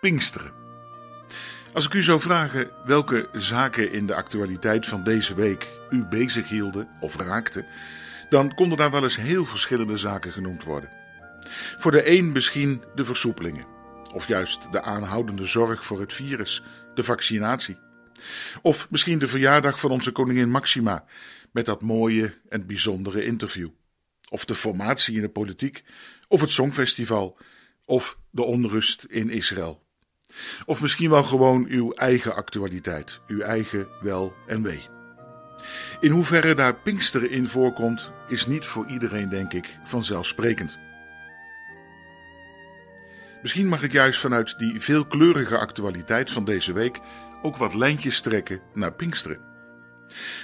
Pinksteren. Als ik u zou vragen welke zaken in de actualiteit van deze week u bezighielden of raakten, dan konden daar wel eens heel verschillende zaken genoemd worden. Voor de een misschien de versoepelingen, of juist de aanhoudende zorg voor het virus, de vaccinatie. Of misschien de verjaardag van onze koningin Maxima, met dat mooie en bijzondere interview. Of de formatie in de politiek, of het Songfestival, of de onrust in Israël. Of misschien wel gewoon uw eigen actualiteit, uw eigen wel en wee. In hoeverre daar Pinksteren in voorkomt, is niet voor iedereen, denk ik, vanzelfsprekend. Misschien mag ik juist vanuit die veelkleurige actualiteit van deze week ook wat lijntjes trekken naar Pinksteren.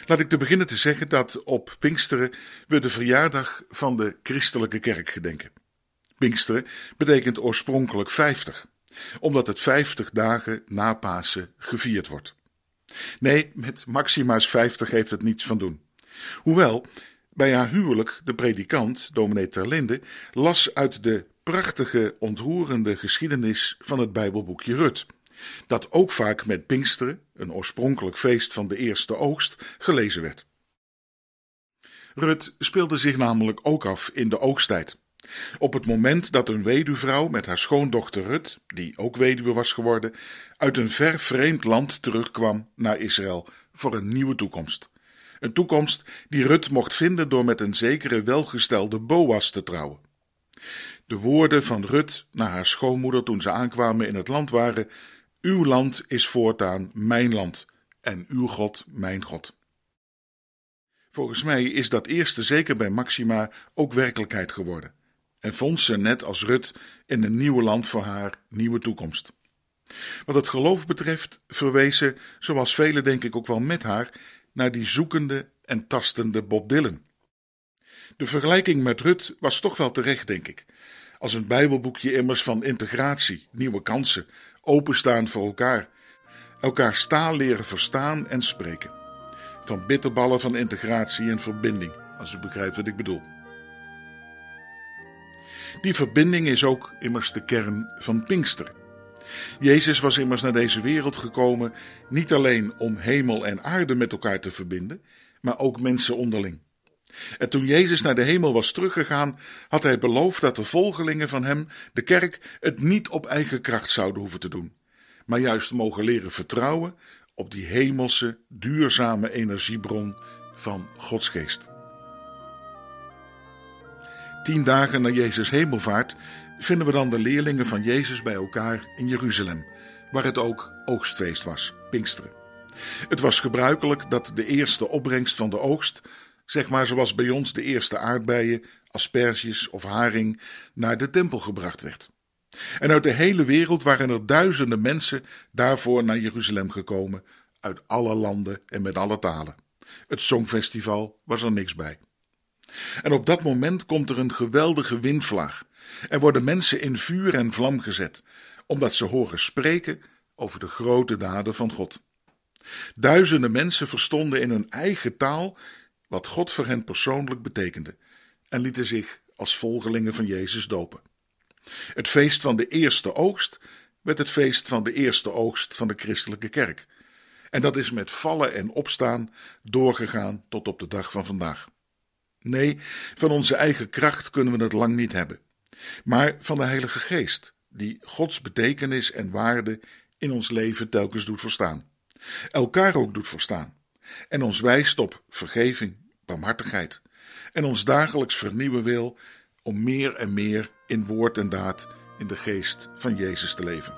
Laat ik te beginnen te zeggen dat op Pinksteren we de verjaardag van de christelijke kerk gedenken. Pinksteren betekent oorspronkelijk 50, omdat het 50 dagen na Pasen gevierd wordt. Nee, met Maxima's 50 heeft het niets van doen. Hoewel, bij haar huwelijk de predikant, dominee Terlinde, las uit de prachtige, ontroerende geschiedenis van het Bijbelboekje Rut, dat ook vaak met Pinksteren, een oorspronkelijk feest van de eerste oogst, gelezen werd. Rut speelde zich namelijk ook af in de oogsttijd. Op het moment dat een weduwvrouw met haar schoondochter Rut, die ook weduwe was geworden, uit een ver vreemd land terugkwam naar Israël voor een nieuwe toekomst. Een toekomst die Rut mocht vinden door met een zekere welgestelde Boas te trouwen. De woorden van Rut naar haar schoonmoeder toen ze aankwamen in het land waren: Uw land is voortaan mijn land en uw God mijn God. Volgens mij is dat eerste zeker bij Maxima ook werkelijkheid geworden en vond ze, net als Rut, in een nieuwe land voor haar nieuwe toekomst. Wat het geloof betreft, verwees ze, zoals velen denk ik ook wel met haar, naar die zoekende en tastende Bob Dylan. De vergelijking met Rut was toch wel terecht, denk ik. Als een Bijbelboekje immers van integratie, nieuwe kansen, openstaan voor elkaar, elkaar staal leren verstaan en spreken. Van bitterballen van integratie en verbinding, als u begrijpt wat ik bedoel. Die verbinding is ook immers de kern van Pinksteren. Jezus was immers naar deze wereld gekomen niet alleen om hemel en aarde met elkaar te verbinden, maar ook mensen onderling. En toen Jezus naar de hemel was teruggegaan, had hij beloofd dat de volgelingen van hem, de kerk, het niet op eigen kracht zouden hoeven te doen, maar juist mogen leren vertrouwen op die hemelse, duurzame energiebron van Gods geest. Tien dagen na Jezus hemelvaart vinden we dan de leerlingen van Jezus bij elkaar in Jeruzalem, waar het ook oogstfeest was, Pinksteren. Het was gebruikelijk dat de eerste opbrengst van de oogst, zeg maar zoals bij ons de eerste aardbeien, asperges of haring, naar de tempel gebracht werd. En uit de hele wereld waren er duizenden mensen daarvoor naar Jeruzalem gekomen, uit alle landen en met alle talen. Het Songfestival was er niks bij. En op dat moment komt er een geweldige windvlaag en worden mensen in vuur en vlam gezet, omdat ze horen spreken over de grote daden van God. Duizenden mensen verstonden in hun eigen taal wat God voor hen persoonlijk betekende en lieten zich als volgelingen van Jezus dopen. Het feest van de eerste oogst werd het feest van de eerste oogst van de christelijke kerk. En dat is met vallen en opstaan doorgegaan tot op de dag van vandaag. Nee, van onze eigen kracht kunnen we het lang niet hebben, maar van de Heilige Geest, die Gods betekenis en waarde in ons leven telkens doet verstaan, elkaar ook doet verstaan, en ons wijst op vergeving, barmhartigheid, en ons dagelijks vernieuwen wil om meer en meer in woord en daad in de geest van Jezus te leven.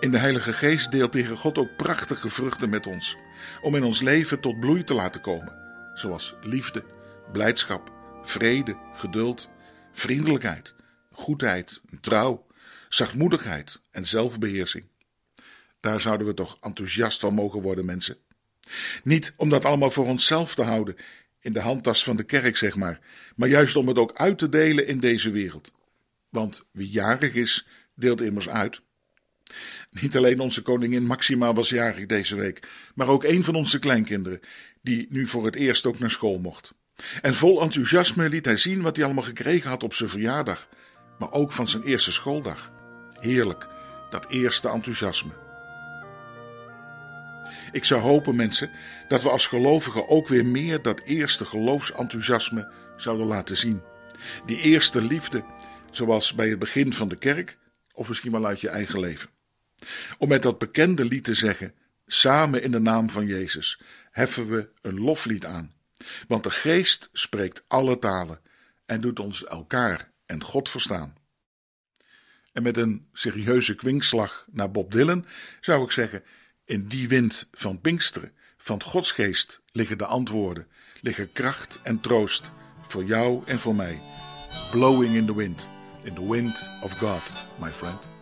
In de Heilige Geest deelt tegen God ook prachtige vruchten met ons, om in ons leven tot bloei te laten komen zoals liefde, blijdschap, vrede, geduld, vriendelijkheid, goedheid, trouw, zachtmoedigheid en zelfbeheersing. Daar zouden we toch enthousiast van mogen worden, mensen. Niet om dat allemaal voor onszelf te houden, in de handtas van de kerk, zeg maar, maar juist om het ook uit te delen in deze wereld. Want wie jarig is, deelt immers uit. Niet alleen onze koningin Maxima was jarig deze week, maar ook een van onze kleinkinderen, die nu voor het eerst ook naar school mocht. En vol enthousiasme liet hij zien wat hij allemaal gekregen had op zijn verjaardag, maar ook van zijn eerste schooldag. Heerlijk, dat eerste enthousiasme. Ik zou hopen, mensen, dat we als gelovigen ook weer meer dat eerste geloofsenthousiasme zouden laten zien. Die eerste liefde, zoals bij het begin van de kerk, of misschien wel uit je eigen leven. Om met dat bekende lied te zeggen: Samen in de naam van Jezus heffen we een loflied aan. Want de Geest spreekt alle talen en doet ons elkaar en God verstaan. En met een serieuze kwinkslag naar Bob Dylan zou ik zeggen: In die wind van Pinksteren, van Gods geest, liggen de antwoorden, liggen kracht en troost voor jou en voor mij. Blowing in the wind, in the wind of God, my friend.